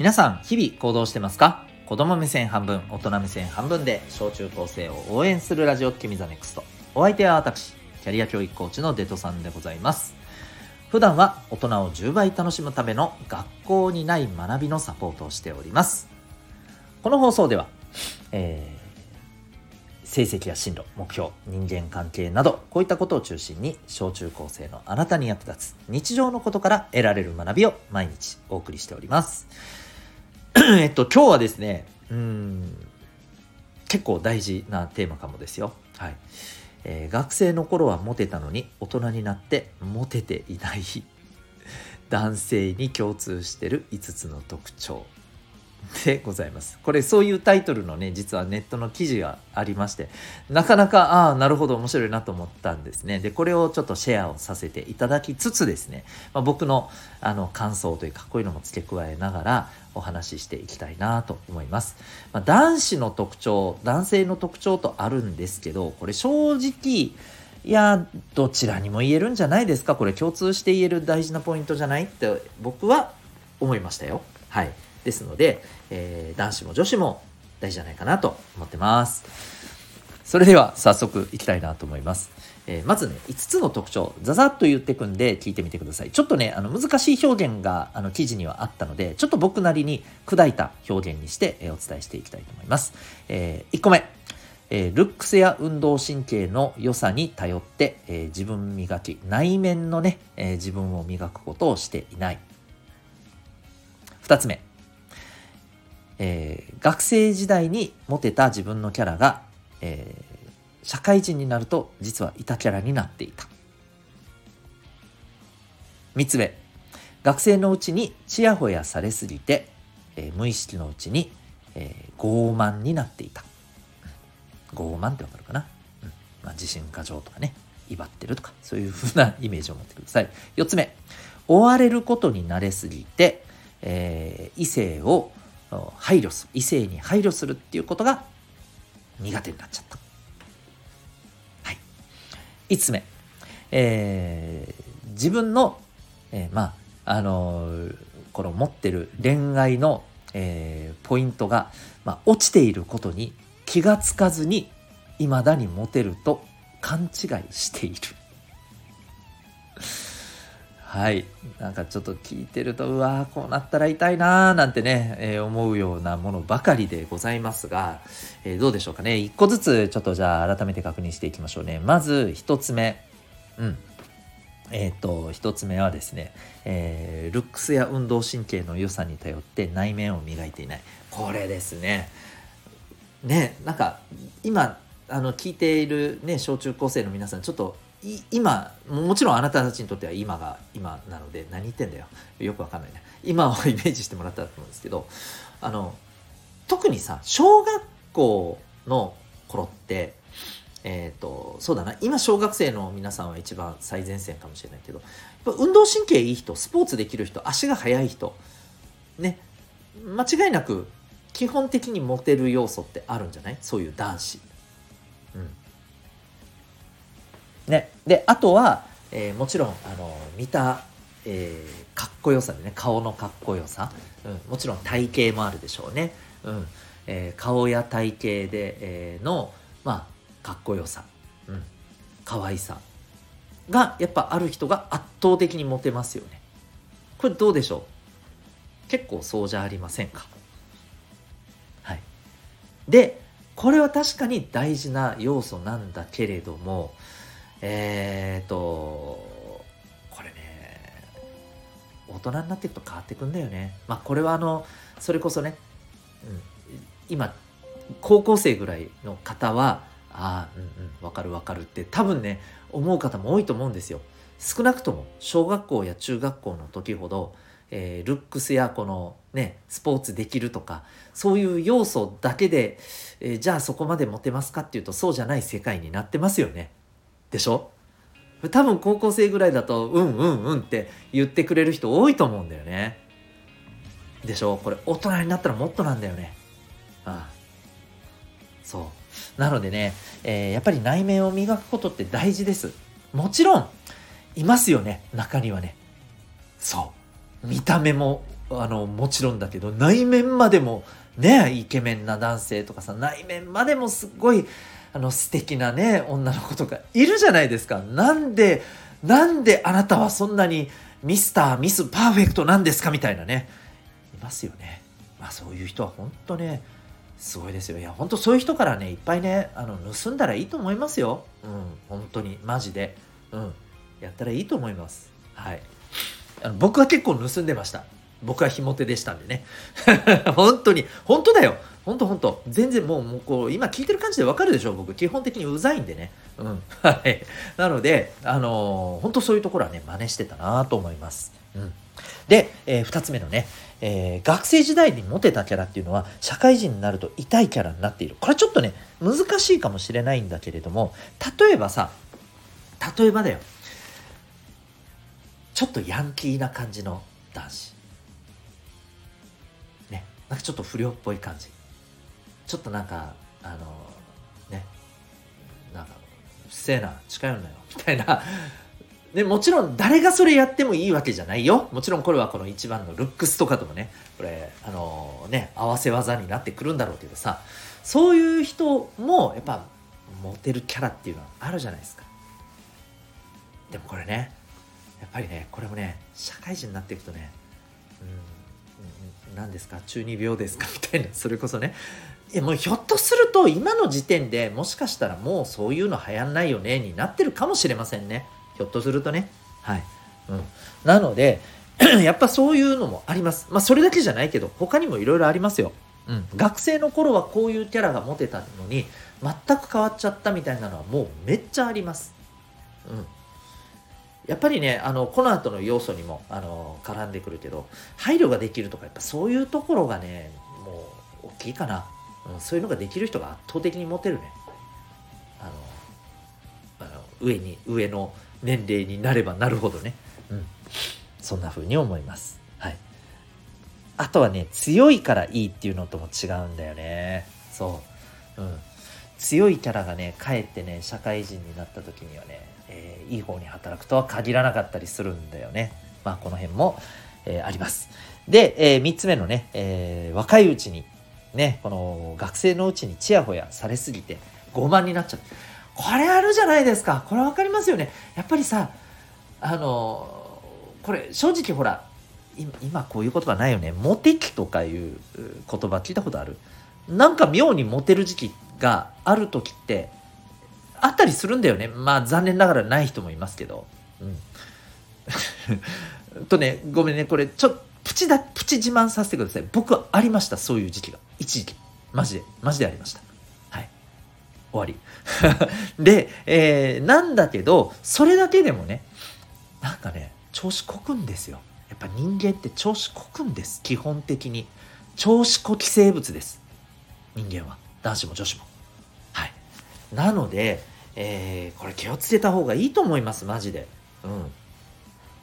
皆さん、日々行動してますか？子供目線半分、大人目線半分で、小中高生を応援するラジオ、君ザネクスト。お相手は私、キャリア教育コーチのデトさんでございます。普段は大人を10倍楽しむための学校にない学びのサポートをしております。この放送では、えー、成績や進路、目標、人間関係など、こういったことを中心に、小中高生のあなたに役立つ日常のことから得られる学びを毎日お送りしております。えっと、今日はですね、うん、結構大事なテーマかもですよ。はい。えー、学生の頃はモテたのに大人になってモテていない男性に共通してる5つの特徴 でございます。これそういうタイトルのね実はネットの記事がありましてなかなかああなるほど面白いなと思ったんですね。でこれをちょっとシェアをさせていただきつつですね、まあ、僕のあの感想というかこういうのも付け加えながらお話ししていきたいなと思います。まあ、男子の特徴男性の特徴とあるんですけどこれ正直いやどちらにも言えるんじゃないですか？これ共通して言える大事なポイントじゃない？って僕は思いましたよ。はい。ですので、えー、男子も女子も大事じゃないかなと思ってます。それでは早速いきたいなと思います。えー、まずね、5つの特徴、ざざっと言ってくんで聞いてみてください。ちょっとね、あの難しい表現があの記事にはあったので、ちょっと僕なりに砕いた表現にして、えー、お伝えしていきたいと思います。えー、1個目、えー、ルックスや運動神経の良さに頼って、えー、自分磨き、内面のね、えー、自分を磨くことをしていない。2つ目、えー、学生時代にモテた自分のキャラが、えー、社会人になると実はいたキャラになっていた。3つ目。学生のうちにちやほやされすぎて、えー、無意識のうちに、えー、傲慢になっていた。傲慢ってわかるかな、うん。まあ、自信過剰とかね。威張ってるとか。そういうふうなイメージを持ってください。4つ目。追われることに慣れすぎて、えー、異性を配慮する異性に配慮するっていうことが苦手になっちゃった。はい、5つ目、えー、自分の、えー、まああのー、この持ってる恋愛の、えー、ポイントが、まあ、落ちていることに気がつかずに未だにモテると勘違いしている。はい。なんかちょっと聞いてると、うわーこうなったら痛いなーなんてね、えー、思うようなものばかりでございますが、えー、どうでしょうかね。一個ずつちょっとじゃあ改めて確認していきましょうね。まず一つ目。うん。えっ、ー、と、一つ目はですね、えー、ルックスや運動神経の良さに頼って内面を磨いていない。これですね。ね、なんか今、あの、聞いているね、小中高生の皆さん、ちょっと今もちろんあなたたちにとっては今が今なので何言ってんだよ。よくわかんないね。今を イメージしてもらったらと思うんですけどあの特にさ小学校の頃ってえっ、ー、とそうだな。今小学生の皆さんは一番最前線かもしれないけど運動神経いい人スポーツできる人足が速い人ね。間違いなく基本的にモテる要素ってあるんじゃない？そういう男子。であとは、えー、もちろんあの見た、えー、かっこよさでね顔のかっこよさ、うん、もちろん体型もあるでしょうね、うんえー、顔や体型で、えー、の、まあ、かっこよさ、うん、可愛さ。がやっぱある人が圧倒的にモテますよね。これどうでしょう？結構そうじゃありませんか？はい。でこれは確かに大事な要素なんだけれどもえっ、ー、とこれね大人になっていくと変わってくんだよねまあこれはあのそれこそね、うん、今高校生ぐらいの方はああうんうんわかるわかるって多分ね思う方も多いと思うんですよ少なくとも小学校や中学校の時ほどえー、ルックスやこのねスポーツできるとかそういう要素だけで、えー、じゃあそこまでモテますかっていうとそうじゃない世界になってますよね。でしょ？多分高校生ぐらいだとうんうんうんって言ってくれる人多いと思うんだよね。でしょ？これ大人になったらもっとなんだよね。ああ。そう。なのでね、えー、やっぱり内面を磨くことって大事です。もちろんいますよね中にはね。そう。見た目もあのもちろんだけど内面までもねイケメンな男性とかさ内面までもすっごいあの素敵なね女の子とかいるじゃないですか。なんでなんであなたはそんなにミスターミスパーフェクトなんですかみたいなね。いますよね。まあそういう人は本当ねすごいですよ。いや本当そういう人からねいっぱいねあの盗んだらいいと思いますよ。うん本当に。マジで。うん。やったらいいと思います。はい。あの僕は結構盗んでました。僕はひも手でしたんでね。本当に。本当だよ。本当本当。全然もうもうこう今聞いてる感じでわかるでしょ僕。基本的にうざいんでね。うん。はい。なのであのー、本当そういうところはね真似してたなと思います。うん。で、えー、2つ目のね、えー、学生時代にモテたキャラっていうのは社会人になると痛いキャラになっている。これちょっとね難しいかもしれないんだけれども例えばさ例えばだよ。ちょっとヤンキーな感じの男子。なんかちょっと不良っぽい感じ。ちょっとなんかあのね。なんかうっせえな近寄るなよ。みたいな。でもちろん誰がそれやってもいいわけじゃないよ。もちろんこれはこの一番のルックスとかともね。これあのね合わせ技になってくるんだろうけどさ。そういう人もやっぱモテるキャラっていうのはあるじゃないですか。でもこれねやっぱりねこれもね社会人になっていくとねうん何ですか？中二病ですか？みたいな。それこそね。いやもうひょっとすると今の時点でもしかしたらもうそういうの流行んないよね？になってるかもしれませんね。ひょっとするとね。はい、うん、なので やっぱそういうのもあります。まあそれだけじゃないけど他にもいろいろありますよ。うん、学生の頃はこういうキャラが持てたのに全く変わっちゃったみたいなのはもうめっちゃあります。うん、やっぱりねあのこの後の要素にもあの絡んでくるけど配慮ができるとかやっぱそういうところがねもう大きいかな、うん、そういうのができる人が圧倒的にモテるね。あの上に上の年齢になればなるほどね、うん、そんな風に思います。はい。あとはね強いからいいっていうのとも違うんだよね。そう。うん。強いキャラがねかえってね社会人になった時にはねえー、いい方に働くとは限らなかったりするんだよね。まあ、この辺も、えー、あります。で、えー、3つ目のね、えー、若いうちに、ね、この学生のうちにちやほやされすぎて傲慢になっちゃう。これあるじゃないですか。これ分かりますよね。やっぱりさ、あのこれ正直ほら、今こういう言葉ないよね。モテ期とかいう言葉聞いたことある？なんか妙にモテる時期がある時ってあったりするんだよね。まあ残念ながらない人もいますけど。うん。とね、ごめんね、これちょっとプチだ、プチ自慢させてください。僕はありました、そういう時期が。一時期。マジで、マジでありました。はい。終わり。で、えー、なんだけど、それだけでもね、なんかね、調子こくんですよ。やっぱ人間って調子こくんです。基本的に。調子こき生物です。人間は。男子も女子も。なので、えー、これ気をつけた方がいいと思いますマジで。うん。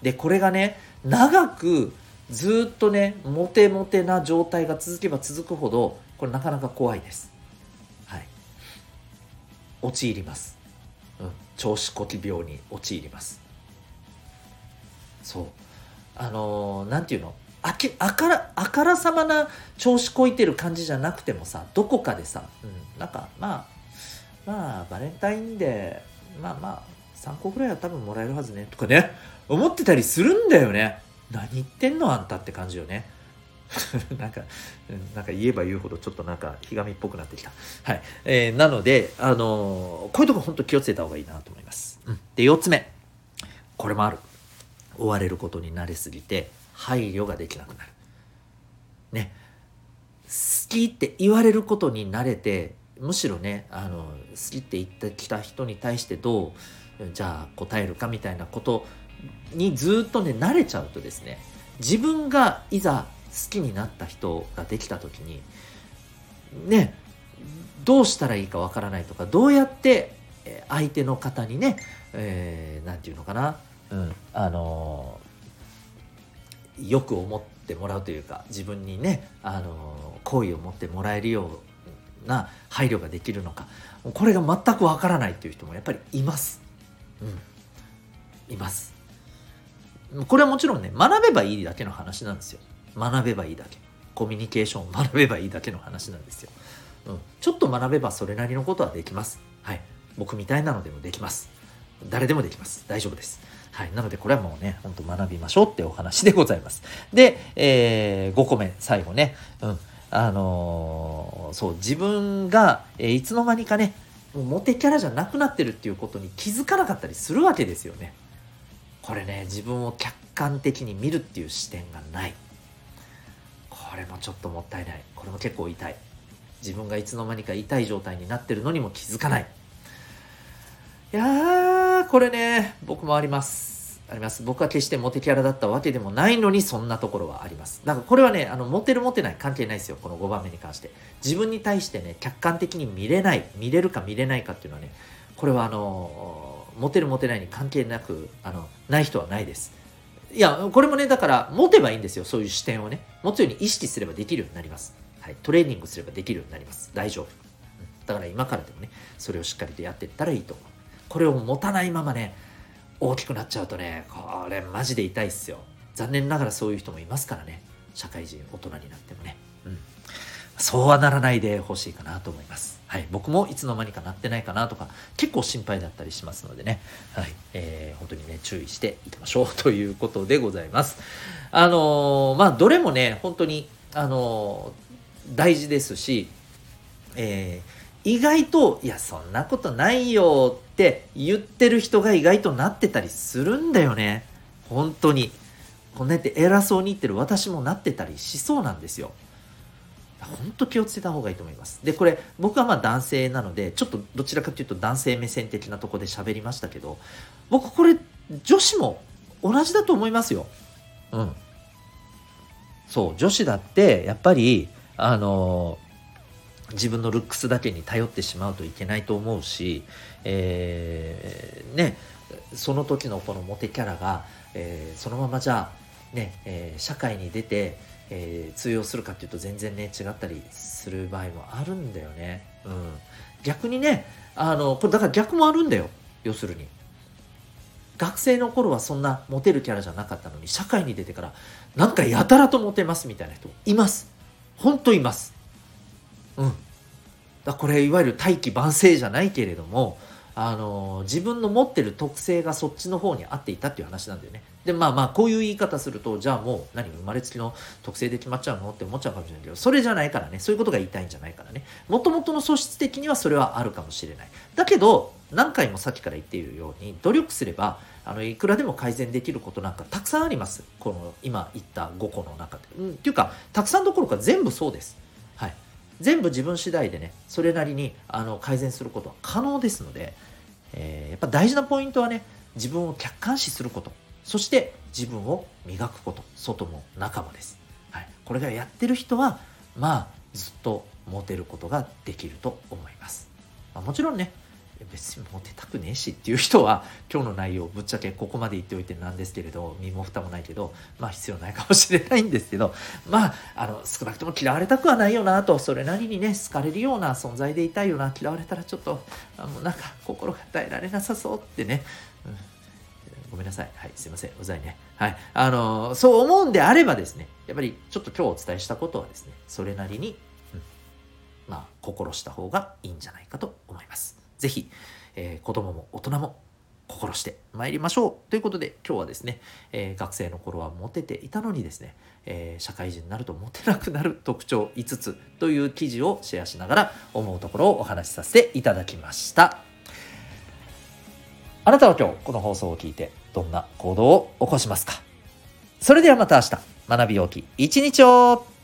でこれがね長くずっとねモテモテな状態が続けば続くほどこれなかなか怖いです。はい。陥ります。うん。調子こき病に陥ります。そう。あのー、なんていうの？あけあからあからさまな調子こいてる感じじゃなくてもさどこかでさ、うん、なんかまあまあバレンタインでまあまあ3個ぐらいは多分もらえるはずねとかね思ってたりするんだよね何言ってんのあんたって感じよね なんか、なんか言えば言うほどちょっとなんかひがみっぽくなってきた。はい。えー、なので、あのー、こういうとこ本当気をつけた方がいいなと思います。うん、で、4つ目。これもある。追われることに慣れすぎて、配慮ができなくなる。ね。好きって言われることに慣れて、むしろねあの好きって言ってきた人に対してどうじゃあ答えるかみたいなことにずっとね慣れちゃうとですね自分がいざ好きになった人ができた時にねどうしたらいいかわからないとかどうやって相手の方にね何、えー、て言うのかな、うん、あの、よく思ってもらうというか自分にね、あの、好意を持ってもらえるような配慮ができるのかこれが全くわからないっていう人もやっぱりいます。うん、います。これはもちろんね学べばいいだけの話なんですよ。学べばいいだけコミュニケーションを学べばいいだけの話なんですよ、うん、ちょっと学べばそれなりのことはできますはい僕みたいなのでもできます誰でもできます大丈夫ですはい。なので、これはもうね、ほんと学びましょうってお話でございます。で、えー、5個目、最後ね。うん。あのー、そう、自分が、え、いつの間にかね、もうモテキャラじゃなくなってるっていうことに気づかなかったりするわけですよね。これね、自分を客観的に見るっていう視点がない。これもちょっともったいない。これも結構痛い。自分がいつの間にか痛い状態になってるのにも気づかない。いやー、これね、僕もあります。あります。僕は決してモテキャラだったわけでもないのに、そんなところはあります。だからこれはね、あの、モテるモテない関係ないですよ。この5番目に関して。自分に対してね、客観的に見れない、見れるか見れないかっていうのはね、これはあの、モテるモテないに関係なく、あの、ない人はないです。いや、これもね、だから、持てばいいんですよ。そういう視点をね。持つように意識すればできるようになります。はい。トレーニングすればできるようになります。大丈夫。だから今からでもね、それをしっかりとやっていったらいいと思う。これを持たないままね、大きくなっちゃうとねこれマジで痛いっすよ残念ながらそういう人もいますからね社会人大人になってもねうんそうはならないでほしいかなと思います。はい。僕もいつの間にかなってないかなとか、結構心配だったりしますのでね。はい。えー、本当にね、注意していきましょうということでございます。あのー、まあ、どれもね、本当に、あのー、大事ですし、えー、意外と、いや、そんなことないよって言ってる人が意外となってたりするんだよね。本当に。こんなやって偉そうに言ってる私もなってたりしそうなんですよ。本当気をつけた方がいいと思います。で、これ、僕はまあ男性なので、ちょっとどちらかというと男性目線的なとこで喋りましたけど、僕これ、女子も同じだと思いますよ。うん。そう、女子だって、やっぱり、あの自分のルックスだけに頼ってしまうといけないと思うし、えー、ね、その時のこのモテキャラが、えー、そのままじゃあ、ねえー、社会に出て、え通用するかっていうと全然ね違ったりする場合もあるんだよね。うん、逆にねあのこれだから逆もあるんだよ要するに。学生の頃はそんなモテるキャラじゃなかったのに社会に出てからなんかやたらとモテますみたいな人います。本当います。うん。だこれいわゆる大器晩成じゃないけれどもあの自分の持ってる特性がそっちの方に合っていたっていう話なんだよね。でまあまあこういう言い方するとじゃあもう何生まれつきの特性で決まっちゃうの？って思っちゃうかもしれないけどそれじゃないからね。そういうことが言いたいんじゃないからね。もともとの素質的にはそれはあるかもしれない。だけど何回もさっきから言っているように努力すればあのいくらでも改善できることなんかたくさんあります。この今言った5個の中で、うん、っていうかたくさんどころか全部そうです。全部自分次第でねそれなりにあの改善することは可能ですので、えー、やっぱ大事なポイントはね自分を客観視すること。そして自分を磨くこと。外も中もです、はい、これがやってる人はまあずっとモテることができると思います、まあ、もちろんね別にモテたくねえしっていう人は 今日の内容ぶっちゃけここまで言っておいてなんですけれど身も蓋もないけどまあ必要ないかもしれないんですけどまああの少なくとも嫌われたくはないよなとそれなりにね好かれるような存在でいたいよな嫌われたらちょっとあのなんか心が耐えられなさそうってね、うん、ごめんなさい。はいすいません。うざいね。はい。あのそう思うんであればですねやっぱりちょっと今日お伝えしたことはですねそれなりに、うん、まあ心した方がいいんじゃないかと思います。ぜひ、えー、子供も大人も心して参りましょう。ということで今日はですね、えー、学生の頃はモテていたのにですね、えー、社会人になるとモテなくなる特徴5つという記事をシェアしながら思うところをお話しさせていただきました。あなたは今日この放送を聞いてどんな行動を起こしますか？それではまた明日。学びようき一日を。